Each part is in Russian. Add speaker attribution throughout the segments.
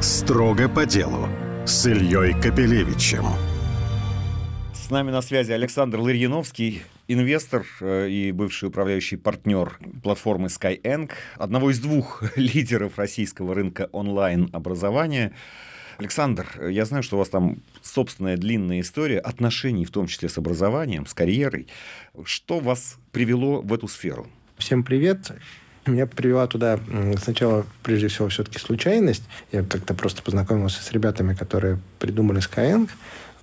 Speaker 1: Строго по делу с Ильей Капелевичем.
Speaker 2: С нами на связи Александр Ларьяновский, инвестор э, и бывший управляющий партнер платформы Skyeng, одного из двух лидеров российского рынка онлайн-образования. Александр, я знаю, что у вас там собственная длинная история отношений, в том числе с образованием, с карьерой. Что вас привело в эту сферу?
Speaker 3: Всем привет. Меня привела туда сначала, прежде всего, все-таки случайность. Я как-то просто познакомился с ребятами, которые придумали Skyeng,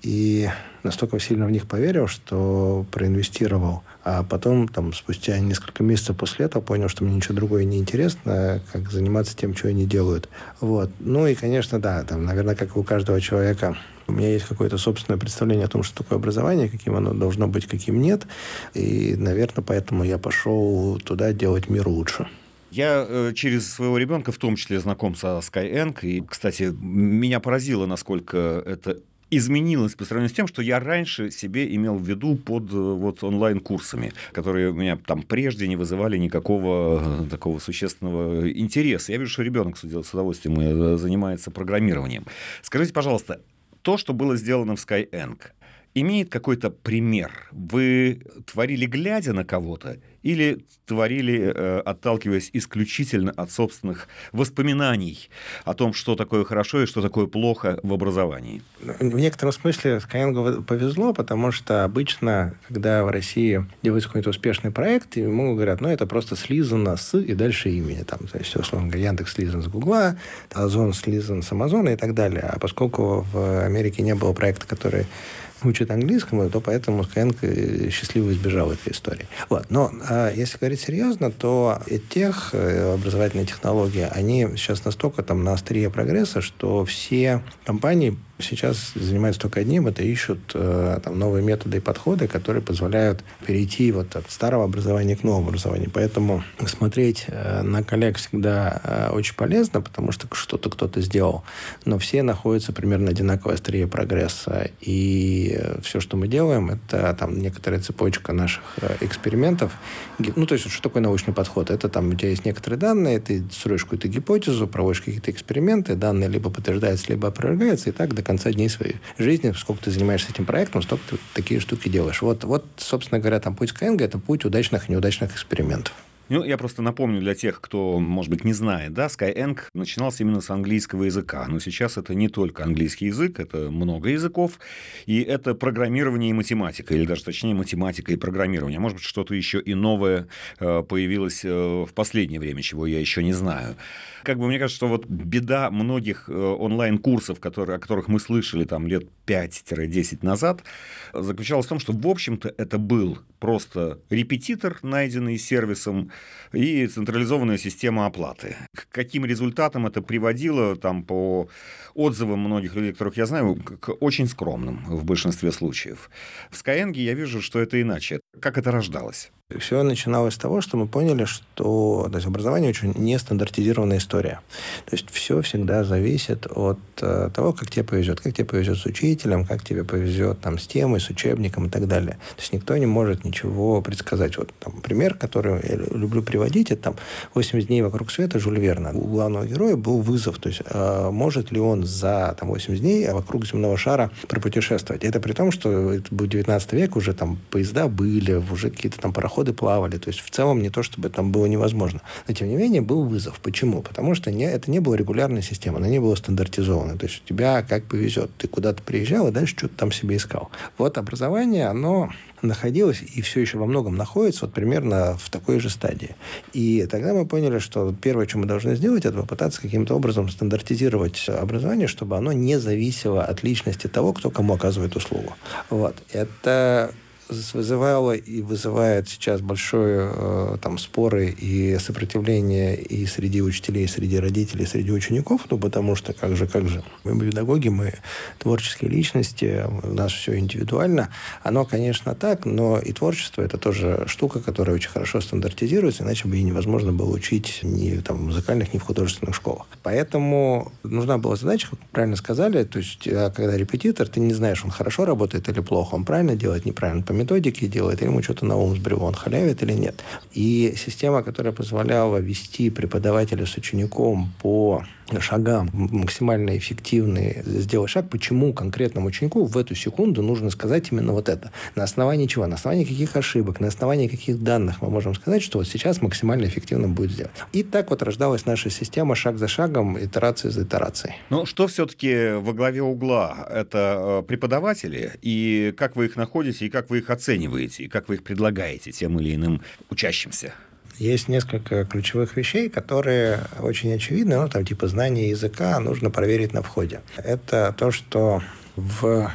Speaker 3: и настолько сильно в них поверил, что проинвестировал. А потом, там, спустя несколько месяцев после этого, понял, что мне ничего другое не интересно, как заниматься тем, что они делают. Вот. Ну и, конечно, да, там, наверное, как у каждого человека, у меня есть какое-то собственное представление о том, что такое образование, каким оно должно быть, каким нет. И, наверное, поэтому я пошел туда делать мир лучше.
Speaker 2: Я э, через своего ребенка в том числе знаком со Skyeng. И, кстати, меня поразило, насколько это изменилось по сравнению с тем, что я раньше себе имел в виду под э, вот онлайн-курсами, которые у меня там прежде не вызывали никакого э, такого существенного интереса. Я вижу, что ребенок с удовольствием э, занимается программированием. Скажите, пожалуйста, то, что было сделано в Skyeng, имеет какой-то пример? Вы творили, глядя на кого-то, или творили, э, отталкиваясь исключительно от собственных воспоминаний о том, что такое хорошо и что такое плохо в образовании?
Speaker 3: В некотором смысле Skyeng повезло, потому что обычно, когда в России делается какой-то успешный проект, ему говорят, ну, это просто слизано с и дальше имени. Там, то есть, условно говоря, Яндекс слизан с Гугла, Озон слизан с Амазона и так далее. А поскольку в Америке не было проекта, который учат английскому, то поэтому Skyeng счастливо избежал этой истории. Вот. Но а если говорить серьезно, то тех э, образовательные технологии, они сейчас настолько там на острие прогресса, что все компании сейчас занимаются только одним, это ищут э, там, новые методы и подходы, которые позволяют перейти вот от старого образования к новому образованию. Поэтому смотреть э, на коллег всегда э, очень полезно, потому что что-то кто-то сделал. Но все находятся примерно одинаково острее прогресса. И все, что мы делаем, это там некоторая цепочка наших э, экспериментов. Ну, то есть, что такое научный подход? Это там у тебя есть некоторые данные, ты строишь какую-то гипотезу, проводишь какие-то эксперименты, данные либо подтверждаются, либо опровергаются, и так до конца дней своей жизни, сколько ты занимаешься этим проектом, столько ты такие штуки делаешь. Вот, вот собственно говоря, там путь Skyeng – это путь удачных и неудачных экспериментов.
Speaker 2: Ну, я просто напомню для тех, кто, может быть, не знает, да, Skyeng начинался именно с английского языка, но сейчас это не только английский язык, это много языков, и это программирование и математика, или даже точнее математика и программирование. Может быть, что-то еще и новое э, появилось э, в последнее время, чего я еще не знаю. Как бы мне кажется, что вот беда многих э, онлайн-курсов, которые, о которых мы слышали там лет 5-10 назад, заключалась в том, что, в общем-то, это был просто репетитор, найденный сервисом, и централизованная система оплаты. К каким результатам это приводило, там, по отзывам многих людей, которых я знаю, к очень скромным в большинстве случаев. В Skyeng я вижу, что это иначе. Как это рождалось?
Speaker 3: Все начиналось с того, что мы поняли, что то есть, образование очень нестандартизированная история. То есть все всегда зависит от э, того, как тебе повезет. Как тебе повезет с учителем, как тебе повезет там, с темой, с учебником и так далее. То есть никто не может ничего предсказать. Вот там, пример, который я люблю приводить, это там 80 дней вокруг света Жюль Верна. У главного героя был вызов. То есть э, может ли он за там, 80 дней вокруг земного шара пропутешествовать? Это при том, что это был 19 век, уже там поезда были, уже какие-то там пароходы пароходы плавали. То есть в целом не то, чтобы там было невозможно. Но тем не менее был вызов. Почему? Потому что не, это не была регулярная система, она не была стандартизована. То есть у тебя как повезет. Ты куда-то приезжал и дальше что-то там себе искал. Вот образование, оно находилось и все еще во многом находится вот примерно в такой же стадии. И тогда мы поняли, что первое, что мы должны сделать, это попытаться каким-то образом стандартизировать образование, чтобы оно не зависело от личности того, кто кому оказывает услугу. Вот. Это вызывало и вызывает сейчас большое э, там споры и сопротивление и среди учителей, и среди родителей, и среди учеников, ну, потому что как же, как же, мы педагоги, мы творческие личности, у нас все индивидуально. Оно, конечно, так, но и творчество – это тоже штука, которая очень хорошо стандартизируется, иначе бы и невозможно было учить ни там, в музыкальных, ни в художественных школах. Поэтому нужна была задача, как правильно сказали, то есть, а когда репетитор, ты не знаешь, он хорошо работает или плохо, он правильно делает, неправильно, по методике делает, или ему что-то на ум сбрил, он халявит или нет. И система, которая позволяла вести преподавателя с учеником по шагам максимально эффективный сделать шаг, почему конкретному ученику в эту секунду нужно сказать именно вот это. На основании чего? На основании каких ошибок, на основании каких данных мы можем сказать, что вот сейчас максимально эффективно будет сделать. И так вот рождалась наша система шаг за шагом, итерация за итерацией.
Speaker 2: Ну, что все-таки во главе угла? Это э, преподаватели, и как вы их находите, и как вы их оцениваете, и как вы их предлагаете тем или иным учащимся?
Speaker 3: Есть несколько ключевых вещей, которые очень очевидны, ну, там, типа знание языка нужно проверить на входе. Это то, что в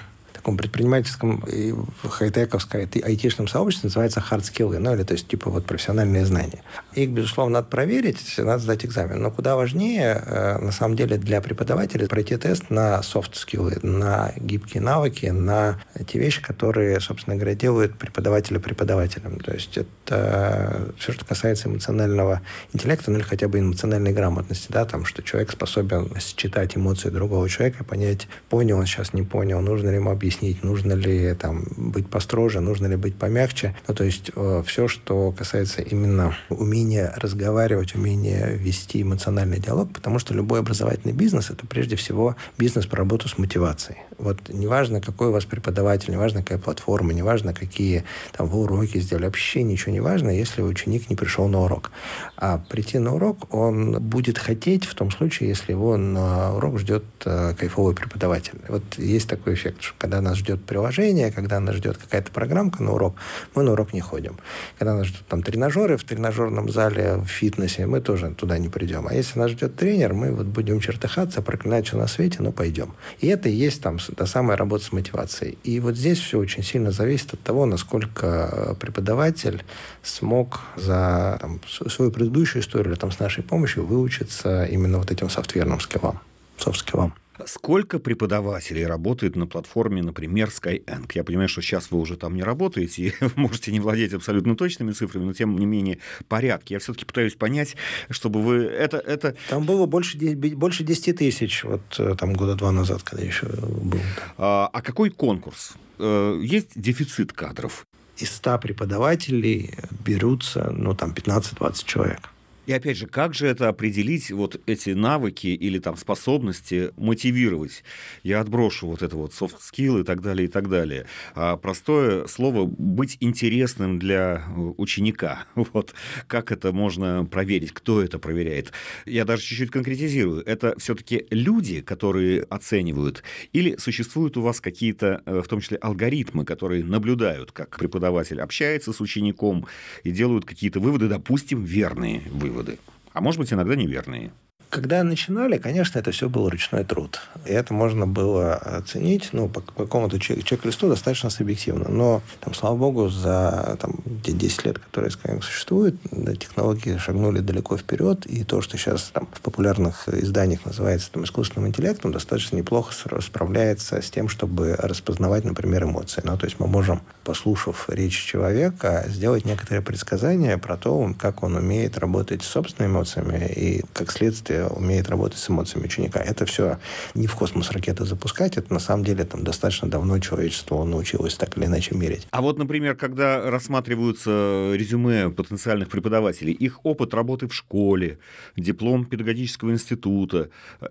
Speaker 3: таком предпринимательском и хай-тековском айтишном сообществе называется hard skills, ну, или то есть типа вот профессиональные знания. Их, безусловно, надо проверить, надо сдать экзамен. Но куда важнее, э, на самом деле, для преподавателя пройти тест на soft skills, на гибкие навыки, на те вещи, которые, собственно говоря, делают преподавателя преподавателем. То есть это все, что касается эмоционального интеллекта, ну или хотя бы эмоциональной грамотности, да, там, что человек способен считать эмоции другого человека, понять, понял он сейчас, не понял, нужно ли ему объяснить, объяснить, нужно ли там быть построже, нужно ли быть помягче. Ну, то есть э, все, что касается именно умения разговаривать, умения вести эмоциональный диалог, потому что любой образовательный бизнес – это прежде всего бизнес по работу с мотивацией. Вот неважно, какой у вас преподаватель, неважно, какая платформа, неважно, какие там вы уроки сделали, вообще ничего не важно, если ученик не пришел на урок. А прийти на урок он будет хотеть в том случае, если его на урок ждет э, кайфовый преподаватель. Вот есть такой эффект, что когда нас ждет приложение, когда нас ждет какая-то программка на урок, мы на урок не ходим. Когда нас ждут там тренажеры в тренажерном зале, в фитнесе, мы тоже туда не придем. А если нас ждет тренер, мы вот будем чертыхаться, проклинать все на свете, но пойдем. И это и есть там та самая работа с мотивацией. И вот здесь все очень сильно зависит от того, насколько преподаватель смог за там, свою предыдущую историю, там, с нашей помощью выучиться именно вот этим софтверным скиллам, софт-скиллам.
Speaker 2: Сколько преподавателей работает на платформе, например, Skyeng? Я понимаю, что сейчас вы уже там не работаете, и можете не владеть абсолютно точными цифрами, но тем не менее порядки. Я все-таки пытаюсь понять, чтобы вы... Это, это...
Speaker 3: Там было больше, больше 10 тысяч, вот э, там года два назад, когда еще был.
Speaker 2: А, а какой конкурс? Э, есть дефицит кадров?
Speaker 3: Из 100 преподавателей берутся, ну, там, 15-20 человек.
Speaker 2: И опять же, как же это определить, вот эти навыки или там способности мотивировать? Я отброшу вот это вот soft skill и так далее, и так далее. А простое слово «быть интересным для э, ученика». Вот как это можно проверить, кто это проверяет? Я даже чуть-чуть конкретизирую. Это все-таки люди, которые оценивают, или существуют у вас какие-то, э, в том числе, алгоритмы, которые наблюдают, как преподаватель общается с учеником и делают какие-то выводы, допустим, верные выводы? Выводы, а может быть иногда неверные.
Speaker 3: Когда начинали, конечно, это все был ручной труд. И это можно было оценить ну, по, какому-то чек-листу достаточно субъективно. Но, там, слава богу, за там, 10 лет, которые Skyeng существует, технологии шагнули далеко вперед. И то, что сейчас там, в популярных изданиях называется там, искусственным интеллектом, достаточно неплохо справляется с тем, чтобы распознавать, например, эмоции. Ну, то есть мы можем, послушав речь человека, сделать некоторые предсказания про то, как он умеет работать с собственными эмоциями и, как следствие, умеет работать с эмоциями ученика. Это все не в космос ракеты запускать, это на самом деле там достаточно давно человечество научилось так или иначе мерить.
Speaker 2: А вот, например, когда рассматриваются резюме потенциальных преподавателей, их опыт работы в школе, диплом педагогического института,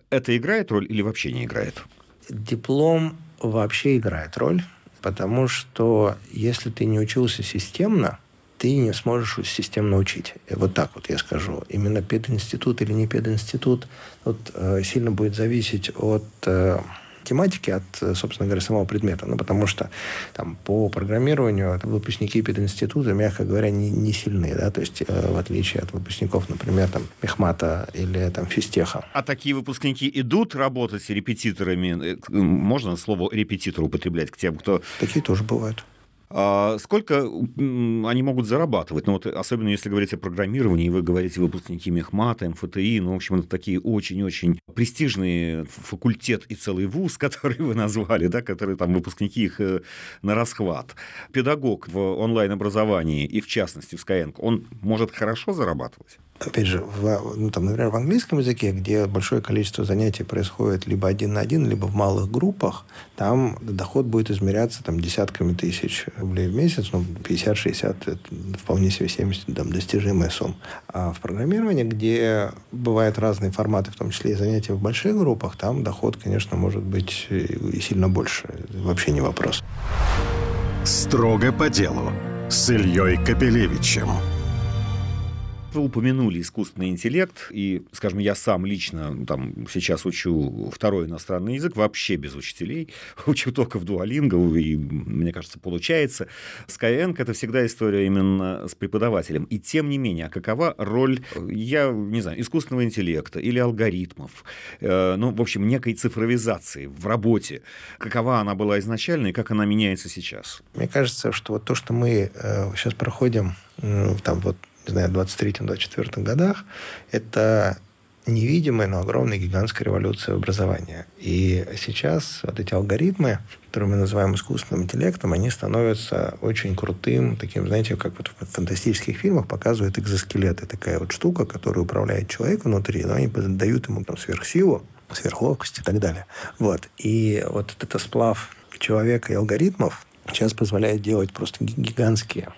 Speaker 2: это играет роль или вообще не играет?
Speaker 3: Диплом вообще играет роль, потому что если ты не учился системно, ты не сможешь системно учить. Вот так вот я скажу. Именно пединститут или не пединститут вот, э, сильно будет зависеть от э, тематики, от, собственно говоря, самого предмета. Ну, потому что там, по программированию выпускники пединститута, мягко говоря, не, не сильны. Да? То есть, э, в отличие от выпускников, например, там, Мехмата или там, Физтеха.
Speaker 2: А такие выпускники идут работать репетиторами? Э, можно слово репетитор употреблять к тем, кто...
Speaker 3: Такие тоже бывают.
Speaker 2: А сколько они могут зарабатывать? Ну, вот, особенно если говорить о программировании, вы говорите выпускники Мехмата, МФТИ, ну, в общем, это такие очень-очень престижные факультет и целый вуз, который вы назвали, да, которые там выпускники их э, на расхват. Педагог в онлайн-образовании и, в частности, в Skyeng, он может хорошо зарабатывать?
Speaker 3: Опять же, в, ну, там, например, в английском языке, где большое количество занятий происходит либо один на один, либо в малых группах, там доход будет измеряться там, десятками тысяч рублей в месяц, ну, 50-60 – это вполне себе 70 там, достижимая сумма. А в программировании, где бывают разные форматы, в том числе и занятия в больших группах, там доход, конечно, может быть и сильно больше. Вообще не вопрос.
Speaker 1: Строго по делу с Ильей Капелевичем
Speaker 2: вы упомянули искусственный интеллект, и, скажем, я сам лично там, сейчас учу второй иностранный язык, вообще без учителей, учу только в дуалинго, и, мне кажется, получается. Skyeng — это всегда история именно с преподавателем. И тем не менее, а какова роль, я не знаю, искусственного интеллекта или алгоритмов, э, ну, в общем, некой цифровизации в работе? Какова она была изначально и как она меняется сейчас?
Speaker 3: Мне кажется, что вот то, что мы э, сейчас проходим, там вот не знаю, 23-24 годах, это невидимая, но огромная гигантская революция образования. И сейчас вот эти алгоритмы, которые мы называем искусственным интеллектом, они становятся очень крутым, таким, знаете, как вот в фантастических фильмах показывают экзоскелеты. Такая вот штука, которая управляет человеком внутри, но они дают ему там сверхсилу, сверхловкость и так далее. Вот. И вот это сплав человека и алгоритмов сейчас позволяет делать просто гигантские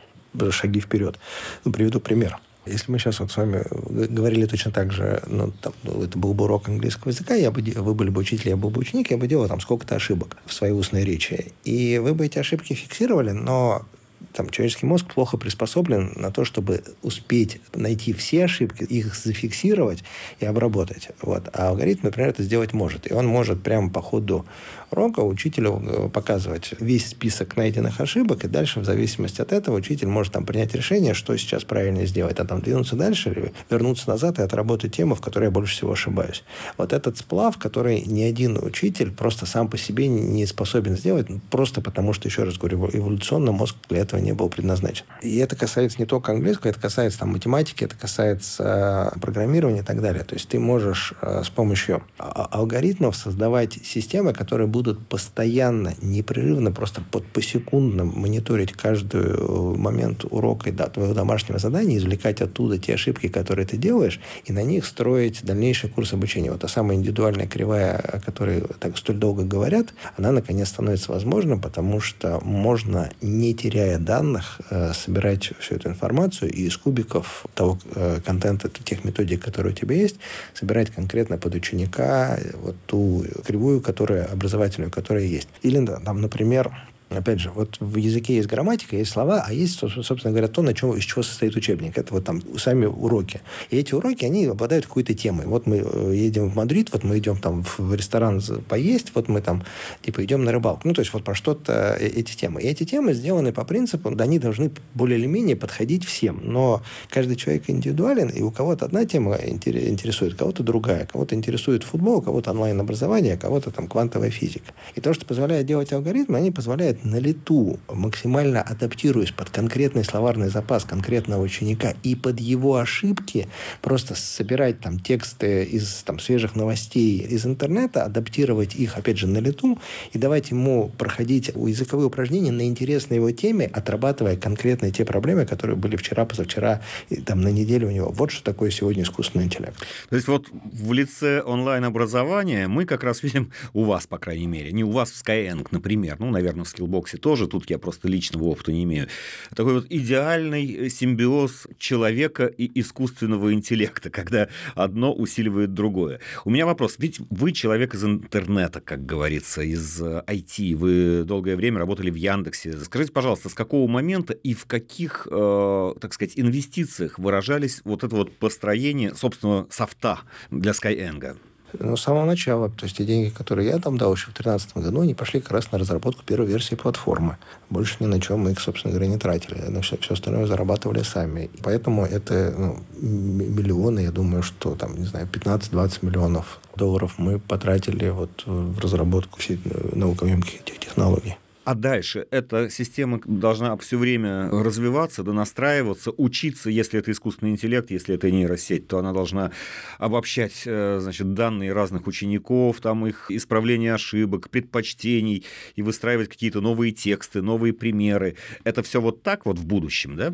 Speaker 3: шаги вперед. Ну, приведу пример. Если мы сейчас вот с вами говорили точно так же, ну, там, ну, это был бы урок английского языка, я бы, вы были бы учитель, я был бы ученик, я бы делал там сколько-то ошибок в своей устной речи. И вы бы эти ошибки фиксировали, но там, человеческий мозг плохо приспособлен на то, чтобы успеть найти все ошибки, их зафиксировать и обработать. Вот. А алгоритм, например, это сделать может. И он может прямо по ходу урока учителю э, показывать весь список найденных ошибок, и дальше в зависимости от этого учитель может там принять решение, что сейчас правильно сделать, а там двинуться дальше или вернуться назад и отработать тему, в которой я больше всего ошибаюсь. Вот этот сплав, который ни один учитель просто сам по себе не способен сделать, просто потому что, еще раз говорю, эволюционно мозг для этого не был предназначен. И это касается не только английского, это касается там, математики, это касается э, программирования и так далее. То есть ты можешь э, с помощью а, алгоритмов создавать системы, которые будут будут постоянно, непрерывно, просто под посекундно мониторить каждый э, момент урока и да, твоего домашнего задания, извлекать оттуда те ошибки, которые ты делаешь, и на них строить дальнейший курс обучения. Вот та самая индивидуальная кривая, о которой так столь долго говорят, она наконец становится возможна, потому что можно, не теряя данных, э, собирать всю эту информацию и из кубиков того э, контента, тех методик, которые у тебя есть, собирать конкретно под ученика вот ту кривую, которая образовательная образовательную, которая есть. Или, там, например, Опять же, вот в языке есть грамматика, есть слова, а есть, собственно говоря, то, на чем, из чего состоит учебник. Это вот там сами уроки. И эти уроки, они обладают какой-то темой. Вот мы э, едем в Мадрид, вот мы идем там в ресторан поесть, вот мы там, типа, идем на рыбалку. Ну, то есть вот про что-то э, эти темы. И эти темы сделаны по принципу, да, они должны более или менее подходить всем. Но каждый человек индивидуален, и у кого-то одна тема интересует, кого-то другая. Кого-то интересует футбол, кого-то онлайн-образование, кого-то там квантовая физика. И то, что позволяет делать алгоритмы, они позволяют на лету, максимально адаптируясь под конкретный словарный запас конкретного ученика и под его ошибки, просто собирать там тексты из там, свежих новостей из интернета, адаптировать их, опять же, на лету и давать ему проходить языковые упражнения на интересной его теме, отрабатывая конкретные те проблемы, которые были вчера, позавчера, и, там, на неделе у него. Вот что такое сегодня искусственный интеллект.
Speaker 2: То есть вот в лице онлайн-образования мы как раз видим у вас, по крайней мере, не у вас в Skyeng, например, ну, наверное, в боксе тоже, тут я просто личного опыта не имею, такой вот идеальный симбиоз человека и искусственного интеллекта, когда одно усиливает другое. У меня вопрос, ведь вы человек из интернета, как говорится, из IT, вы долгое время работали в Яндексе. Скажите, пожалуйста, с какого момента и в каких, э, так сказать, инвестициях выражались вот это вот построение собственного софта для Skyeng?
Speaker 3: Ну, с самого начала. То есть те деньги, которые я там дал еще в 2013 году, они пошли как раз на разработку первой версии платформы. Больше ни на чем мы их, собственно говоря, не тратили. На все, все остальное зарабатывали сами. И поэтому это ну, миллионы, я думаю, что там, не знаю, 15-20 миллионов долларов мы потратили вот в разработку всех наукоемких этих технологий.
Speaker 2: А дальше эта система должна все время развиваться, донастраиваться, учиться, если это искусственный интеллект, если это нейросеть, то она должна обобщать э, значит, данные разных учеников, там их исправление ошибок, предпочтений и выстраивать какие-то новые тексты, новые примеры. Это все вот так вот в будущем, да?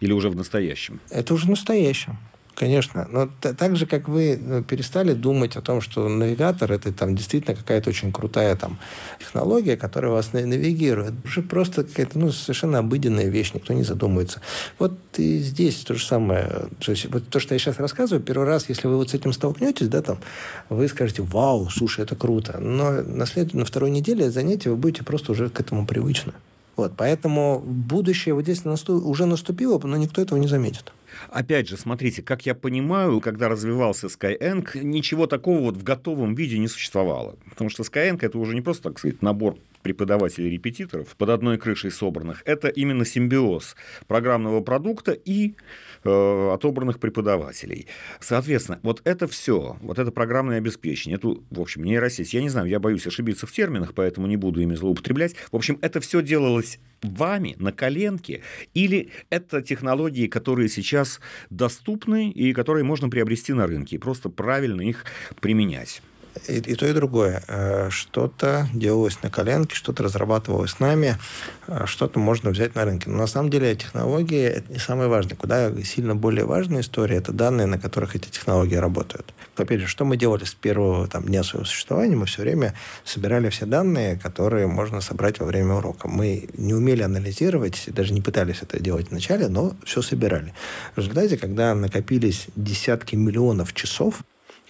Speaker 2: Или уже в настоящем?
Speaker 3: Это уже в настоящем. Конечно. Но так же, как вы ну, перестали думать о том, что навигатор это там действительно какая-то очень крутая там технология, которая вас навигирует. Уже просто какая-то ну, совершенно обыденная вещь, никто не задумывается. Вот и здесь то же самое. То, есть, вот то, что я сейчас рассказываю, первый раз, если вы вот с этим столкнетесь, да, там, вы скажете, вау, слушай, это круто. Но на, след... на второй неделе занятия вы будете просто уже к этому привычны. Вот, поэтому будущее вот здесь наступ... уже наступило, но никто этого не заметит.
Speaker 2: Опять же, смотрите, как я понимаю, когда развивался Skyeng, ничего такого вот в готовом виде не существовало. Потому что Skyeng это уже не просто, так сказать, набор преподавателей-репетиторов под одной крышей собранных. Это именно симбиоз программного продукта и э, отобранных преподавателей. Соответственно, вот это все, вот это программное обеспечение, эту, в общем, нейросеть, я не знаю, я боюсь ошибиться в терминах, поэтому не буду ими злоупотреблять. В общем, это все делалось вами на коленке, или это технологии, которые сейчас доступны и которые можно приобрести на рынке, и просто правильно их применять?
Speaker 3: И, и то, и другое. Э, что-то делалось на коленке, что-то разрабатывалось с нами, э, что-то можно взять на рынке. Но на самом деле технологии – это не самое важное. Куда сильно более важная история – это данные, на которых эти технологии работают. Опять же, что мы делали с первого там, дня своего существования? Мы все время собирали все данные, которые можно собрать во время урока. Мы не умели анализировать, даже не пытались это делать вначале, но все собирали. В результате, когда накопились десятки миллионов часов,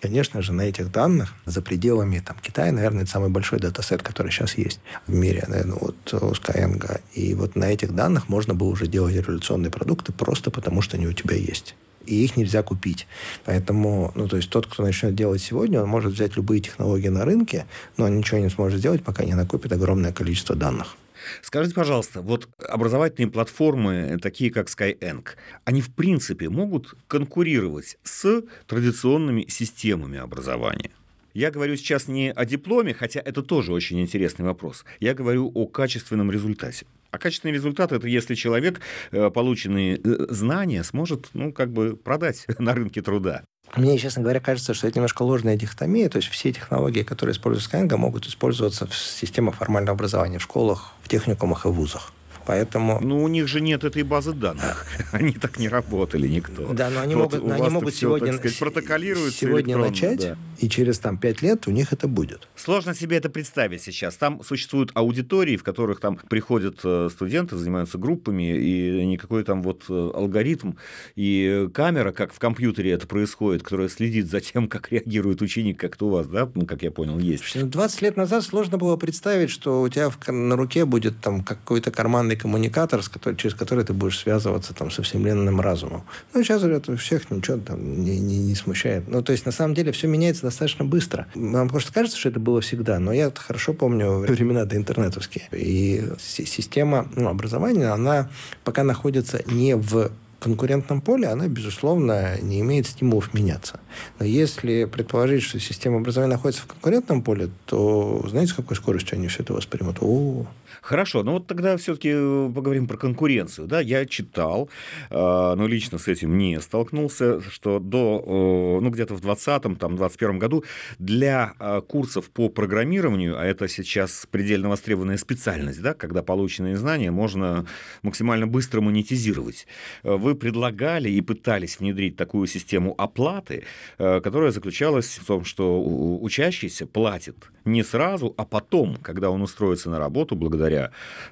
Speaker 3: Конечно же, на этих данных, за пределами там, Китая, наверное, это самый большой датасет, который сейчас есть в мире, наверное, вот у Skyeng. И вот на этих данных можно было уже делать революционные продукты просто потому, что они у тебя есть и их нельзя купить. Поэтому, ну, то есть тот, кто начнет делать сегодня, он может взять любые технологии на рынке, но он ничего не сможет сделать, пока не накопит огромное количество данных.
Speaker 2: Скажите, пожалуйста, вот образовательные платформы, такие как Skyeng, они в принципе могут конкурировать с традиционными системами образования? Я говорю сейчас не о дипломе, хотя это тоже очень интересный вопрос. Я говорю о качественном результате. А качественный результат – это если человек э, полученные э, знания сможет, ну, как бы продать на рынке труда.
Speaker 3: Мне, честно говоря, кажется, что это немножко ложная дихотомия. То есть все технологии, которые используют Skyeng, могут использоваться в системах формального образования, в школах, в техникумах и вузах. Поэтому...
Speaker 2: Ну, у них же нет этой базы данных. Они так не работали никто.
Speaker 3: Да, но они вот могут, они могут все, сегодня,
Speaker 2: сказать, протоколируют
Speaker 3: сегодня начать, да. и через там, пять лет у них это будет.
Speaker 2: Сложно себе это представить сейчас. Там существуют аудитории, в которых там приходят э, студенты, занимаются группами, и никакой там вот э, алгоритм и камера, как в компьютере это происходит, которая следит за тем, как реагирует ученик, как то у вас, да, ну, как я понял, есть.
Speaker 3: 20 лет назад сложно было представить, что у тебя на руке будет там какой-то карманный главный коммуникатор, с который, через который ты будешь связываться там, со вселенным разумом. Ну, сейчас это всех ничего там не, не, не смущает. Ну, то есть, на самом деле, все меняется достаточно быстро. Нам просто кажется, что это было всегда, но я хорошо помню времена до интернетовские. И система ну, образования, она пока находится не в конкурентном поле, она, безусловно, не имеет стимулов меняться. Но если предположить, что система образования находится в конкурентном поле, то знаете, с какой скоростью они все это воспримут? О,
Speaker 2: Хорошо, ну вот тогда все-таки э, поговорим про конкуренцию. Да, я читал, э, но лично с этим не столкнулся, что до, э, ну где-то в 2020, там, 2021 году для курсов по программированию, а это сейчас предельно востребованная специальность, да, когда полученные знания можно максимально быстро монетизировать, вы предлагали и пытались внедрить такую систему оплаты, которая заключалась в том, что учащийся платит не сразу, а потом, когда он устроится на работу благодаря,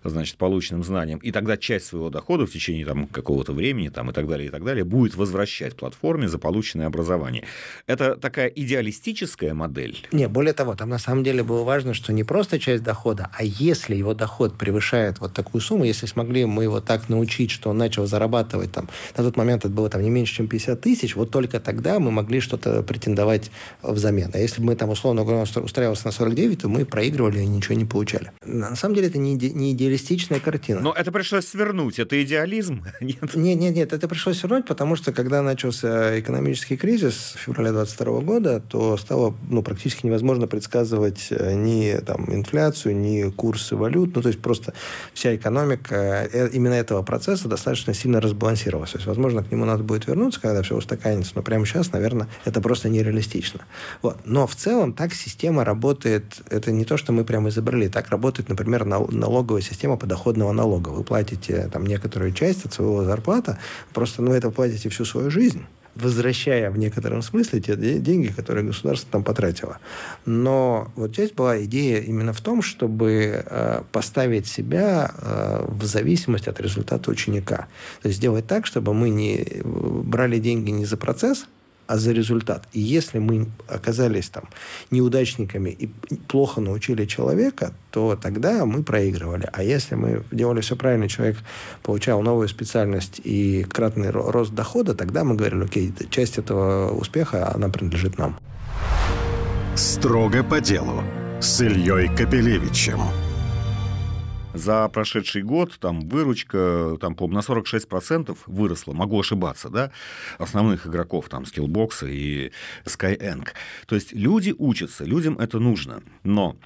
Speaker 2: значит, полученным знаниям, и тогда часть своего дохода в течение там, какого-то времени там, и так далее, и так далее, будет возвращать платформе за полученное образование. Это такая идеалистическая модель?
Speaker 3: Не, более того, там на самом деле было важно, что не просто часть дохода, а если его доход превышает вот такую сумму, если смогли мы его так научить, что он начал зарабатывать там, на тот момент это было там не меньше, чем 50 тысяч, вот только тогда мы могли что-то претендовать взамен. А если бы мы там условно устраивался на 49, то мы проигрывали и ничего не получали. На самом деле это не, не идеалистичная картина.
Speaker 2: Но это пришлось свернуть. Это идеализм?
Speaker 3: Нет? нет, нет, нет. Это пришлось свернуть, потому что когда начался экономический кризис в феврале 22 года, то стало ну, практически невозможно предсказывать э, ни там, инфляцию, ни курсы валют. Ну, то есть просто вся экономика э, именно этого процесса достаточно сильно разбалансировалась. То есть, возможно, к нему надо будет вернуться, когда все устаканится. Но прямо сейчас, наверное, это просто нереалистично. Вот. Но в целом так система работает это не то, что мы прямо изобрели, так работает, например, налоговая система подоходного налога. Вы платите там некоторую часть от своего зарплата, просто ну, это платите всю свою жизнь. возвращая в некотором смысле те деньги, которые государство там потратило. Но вот здесь была идея именно в том, чтобы э, поставить себя э, в зависимость от результата ученика. То есть сделать так, чтобы мы не брали деньги не за процесс, а за результат. И если мы оказались там неудачниками и плохо научили человека, то тогда мы проигрывали. А если мы делали все правильно, человек получал новую специальность и кратный рост дохода, тогда мы говорили, окей, часть этого успеха, она принадлежит нам.
Speaker 1: Строго по делу с Ильей Капелевичем.
Speaker 2: За прошедший год там выручка там, по на 46% выросла, могу ошибаться, да, основных игроков, там, Skillbox и Skyeng. То есть люди учатся, людям это нужно, но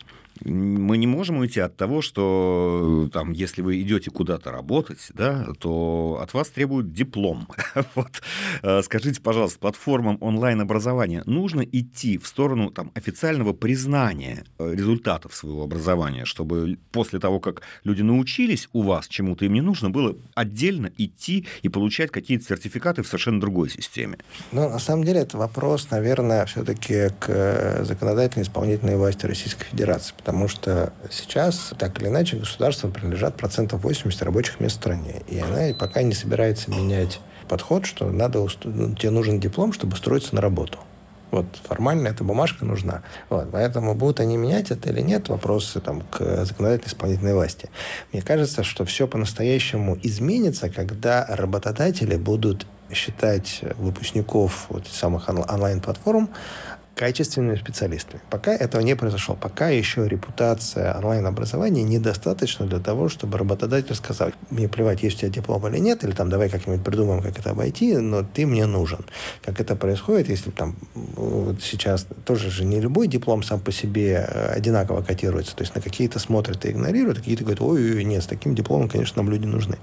Speaker 2: мы не можем уйти от того, что там, если вы идете куда-то работать, да, то от вас требуют диплом. вот. Э, скажите, пожалуйста, платформам онлайн-образования нужно идти в сторону там, официального признания э, результатов своего образования, чтобы после того, как люди научились у вас чему-то, им не нужно было отдельно идти и получать какие-то сертификаты в совершенно другой системе?
Speaker 3: Ну, на самом деле, это вопрос, наверное, все-таки к э, законодательной исполнительной власти Российской Федерации потому что сейчас, так или иначе, государству принадлежат процентов 80 рабочих мест в стране. И она пока не собирается менять подход, что надо, ну, тебе нужен диплом, чтобы устроиться на работу. Вот формально эта бумажка нужна. Вот, поэтому будут они менять это или нет, вопросы там, к законодательной исполнительной власти. Мне кажется, что все по-настоящему изменится, когда работодатели будут считать выпускников вот самых онлайн-платформ качественными специалистами. Пока этого не произошло. Пока еще репутация онлайн-образования недостаточна для того, чтобы работодатель сказал, мне плевать, есть у тебя диплом или нет, или там давай как-нибудь придумаем, как это обойти, но ты мне нужен. Как это происходит, если там вот сейчас тоже же не любой диплом сам по себе э, одинаково котируется. То есть на какие-то смотрят и игнорируют, а какие-то говорят, ой, нет, с таким дипломом, конечно, нам люди нужны.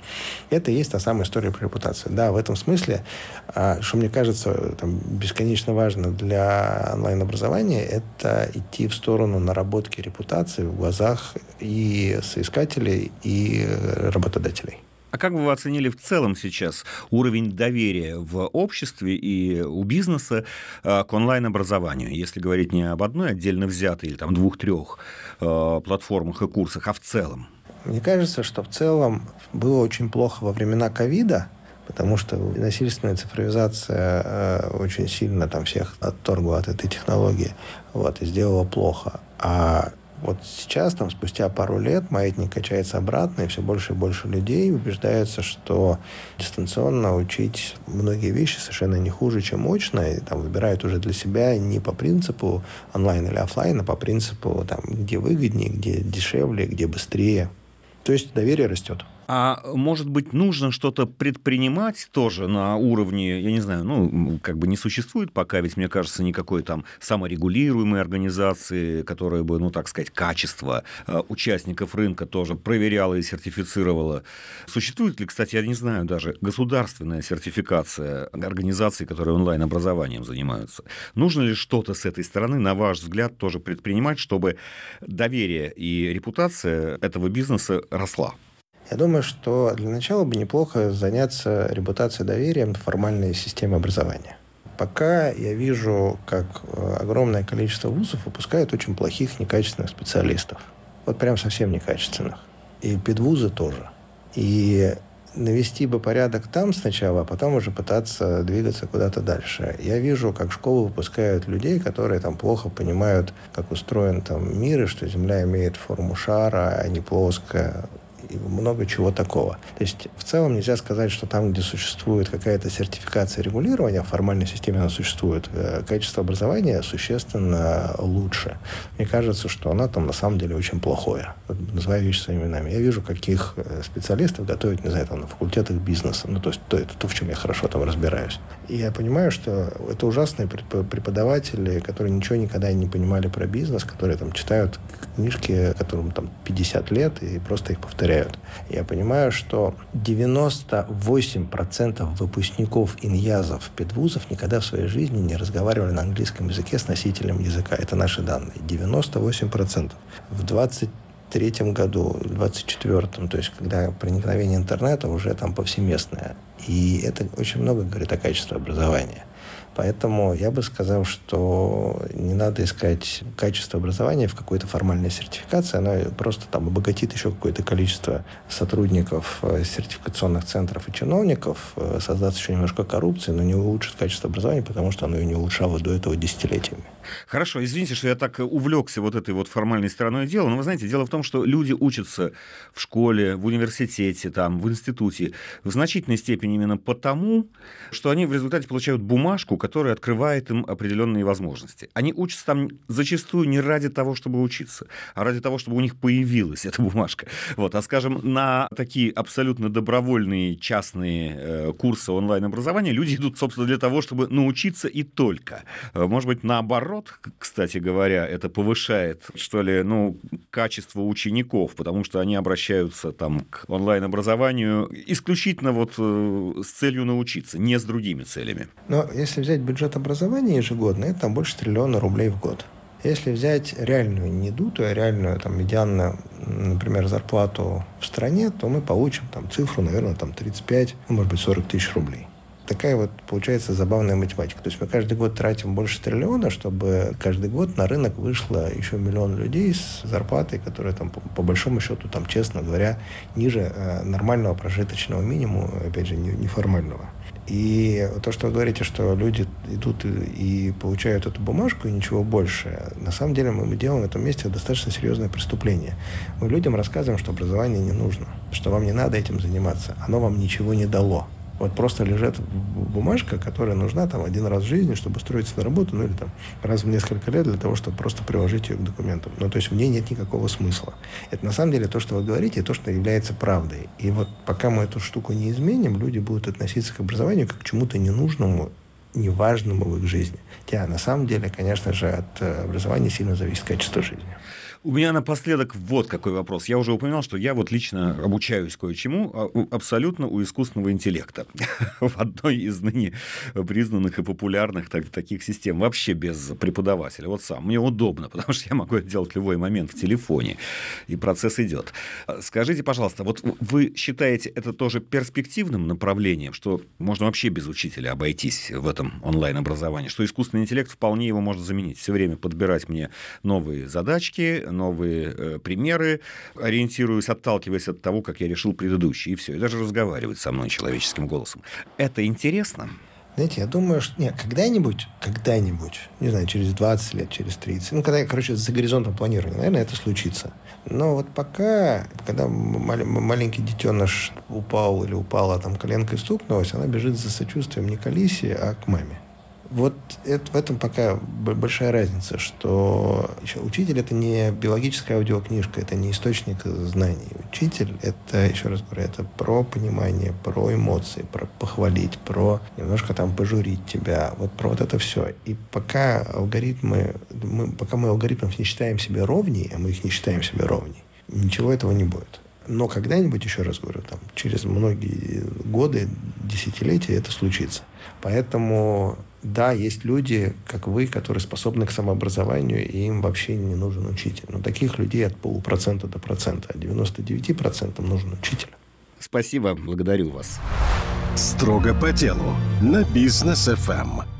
Speaker 3: Это и есть та самая история про репутацию. Да, в этом смысле, а, что мне кажется там, бесконечно важно для онлайн-образования – это идти в сторону наработки репутации в глазах и соискателей, и работодателей.
Speaker 2: А как бы вы оценили в целом сейчас уровень доверия в обществе и у бизнеса а, к онлайн-образованию, если говорить не об одной отдельно взятой или там двух-трех а, платформах и курсах, а в целом?
Speaker 3: Мне кажется, что в целом было очень плохо во времена ковида, потому что насильственная цифровизация э, очень сильно там всех отторгла от этой технологии, вот, и сделала плохо. А вот сейчас, там, спустя пару лет, маятник качается обратно, и все больше и больше людей убеждаются, что дистанционно учить многие вещи совершенно не хуже, чем очно, и там выбирают уже для себя не по принципу онлайн или офлайн, а по принципу, там, где выгоднее, где дешевле, где быстрее. То есть доверие растет.
Speaker 2: А может быть, нужно что-то предпринимать тоже на уровне, я не знаю, ну, как бы не существует пока, ведь, мне кажется, никакой там саморегулируемой организации, которая бы, ну, так сказать, качество а, участников рынка тоже проверяла и сертифицировала. Существует ли, кстати, я не знаю даже, государственная сертификация организаций, которые онлайн-образованием занимаются? Нужно ли что-то с этой стороны, на ваш взгляд, тоже предпринимать, чтобы доверие и репутация этого бизнеса росла?
Speaker 3: Я думаю, что для начала бы неплохо заняться репутацией доверием формальной системе образования. Пока я вижу, как э, огромное количество вузов выпускает очень плохих, некачественных специалистов. Вот прям совсем некачественных. И педвузы тоже. И навести бы порядок там сначала, а потом уже пытаться двигаться куда-то дальше. Я вижу, как школы выпускают людей, которые там плохо понимают, как устроен там мир, и что Земля имеет форму шара, а не плоская и много чего такого. То есть в целом нельзя сказать, что там, где существует какая-то сертификация регулирования, в формальной системе она существует, э, качество образования существенно лучше. Мне кажется, что оно там на самом деле очень плохое. Называю вещи своими именами. Я вижу, каких э, специалистов готовят, не знаю, там, на факультетах бизнеса. Ну, то есть то, это то, в чем я хорошо там разбираюсь. И я понимаю, что это ужасные преподаватели, которые ничего никогда не понимали про бизнес, которые там читают книжки, которым там 50 лет, и просто их повторяют повторяют. Я понимаю, что 98% выпускников иньязов педвузов никогда в своей жизни не разговаривали на английском языке с носителем языка. Это наши данные. 98%. В 23 году, в 24 то есть когда проникновение интернета уже там повсеместное. И это очень много говорит о качестве образования. Поэтому я бы сказал, что не надо искать качество образования в какой-то формальной сертификации. Она просто там обогатит еще какое-то количество сотрудников э, сертификационных центров и чиновников, э, создаст еще немножко коррупции, но не улучшит качество образования, потому что оно ее не улучшало до этого десятилетиями.
Speaker 2: Хорошо, извините, что я так увлекся вот этой вот формальной стороной дела, но вы знаете, дело в том, что люди учатся в школе, в университете, там, в институте в значительной степени именно потому, что они в результате получают бумажку, которая открывает им определенные возможности. Они учатся там зачастую не ради того, чтобы учиться, а ради того, чтобы у них появилась эта бумажка. Вот. А, скажем, на такие абсолютно добровольные частные э, курсы онлайн-образования люди идут, собственно, для того, чтобы научиться и только. Э, может быть, наоборот, кстати говоря, это повышает, что ли, ну, качество учеников, потому что они обращаются там к онлайн-образованию исключительно вот э, с целью научиться, не с другими целями.
Speaker 3: Но если взять бюджет образования ежегодно, это там больше триллиона рублей в год. Если взять реальную, не дутую, а реальную, там, медианную, например, зарплату в стране, то мы получим там цифру, наверное, там 35, ну, может быть, 40 тысяч рублей такая вот получается забавная математика. То есть мы каждый год тратим больше триллиона, чтобы каждый год на рынок вышло еще миллион людей с зарплатой, которая там по, по большому счету, там, честно говоря, ниже э, нормального прожиточного минимума, опять же, не, неформального. И то, что вы говорите, что люди идут и, и получают эту бумажку и ничего больше, на самом деле мы делаем в этом месте достаточно серьезное преступление. Мы людям рассказываем, что образование не нужно, что вам не надо этим заниматься, оно вам ничего не дало. Вот просто лежит бумажка, которая нужна там один раз в жизни, чтобы устроиться на работу, ну или там раз в несколько лет для того, чтобы просто приложить ее к документам. Ну, то есть в ней нет никакого смысла. Это на самом деле то, что вы говорите, то, что является правдой. И вот пока мы эту штуку не изменим, люди будут относиться к образованию как к чему-то ненужному, неважному в их жизни. Хотя на самом деле, конечно же, от э, образования сильно зависит качество жизни.
Speaker 2: У меня напоследок вот какой вопрос. Я уже упоминал, что я вот лично обучаюсь кое-чему а, абсолютно у искусственного интеллекта в одной из ныне признанных и популярных так, таких систем, вообще без преподавателя. Вот сам. Мне удобно, потому что я могу это делать в любой момент в телефоне, и процесс идет. Скажите, пожалуйста, вот вы считаете это тоже перспективным направлением, что можно вообще без учителя обойтись в этом онлайн-образовании, что искусственный интеллект вполне его может заменить, все время подбирать мне новые задачки, новые э, примеры, ориентируясь, отталкиваясь от того, как я решил предыдущий, и все. И даже разговаривать со мной человеческим голосом. Это интересно?
Speaker 3: Знаете, я думаю, что нет, когда-нибудь, когда-нибудь, не знаю, через 20 лет, через 30, ну, когда, короче, за горизонтом планирования, наверное, это случится. Но вот пока, когда мал- маленький детеныш упал или упала, там коленкой стукнулась, она бежит за сочувствием не к Алисе, а к маме. Вот это, в этом пока большая разница, что учитель это не биологическая аудиокнижка, это не источник знаний. Учитель это, еще раз говорю, это про понимание, про эмоции, про похвалить, про немножко там пожурить тебя, вот про вот это все. И пока алгоритмы, мы, пока мы алгоритмов не считаем себе ровней, а мы их не считаем себе ровней, ничего этого не будет. Но когда-нибудь, еще раз говорю, там, через многие годы, десятилетия это случится. Поэтому да, есть люди, как вы, которые способны к самообразованию, и им вообще не нужен учитель. Но таких людей от полупроцента до процента, а 99% нужен учитель.
Speaker 2: Спасибо, благодарю вас.
Speaker 1: Строго по делу на бизнес ФМ.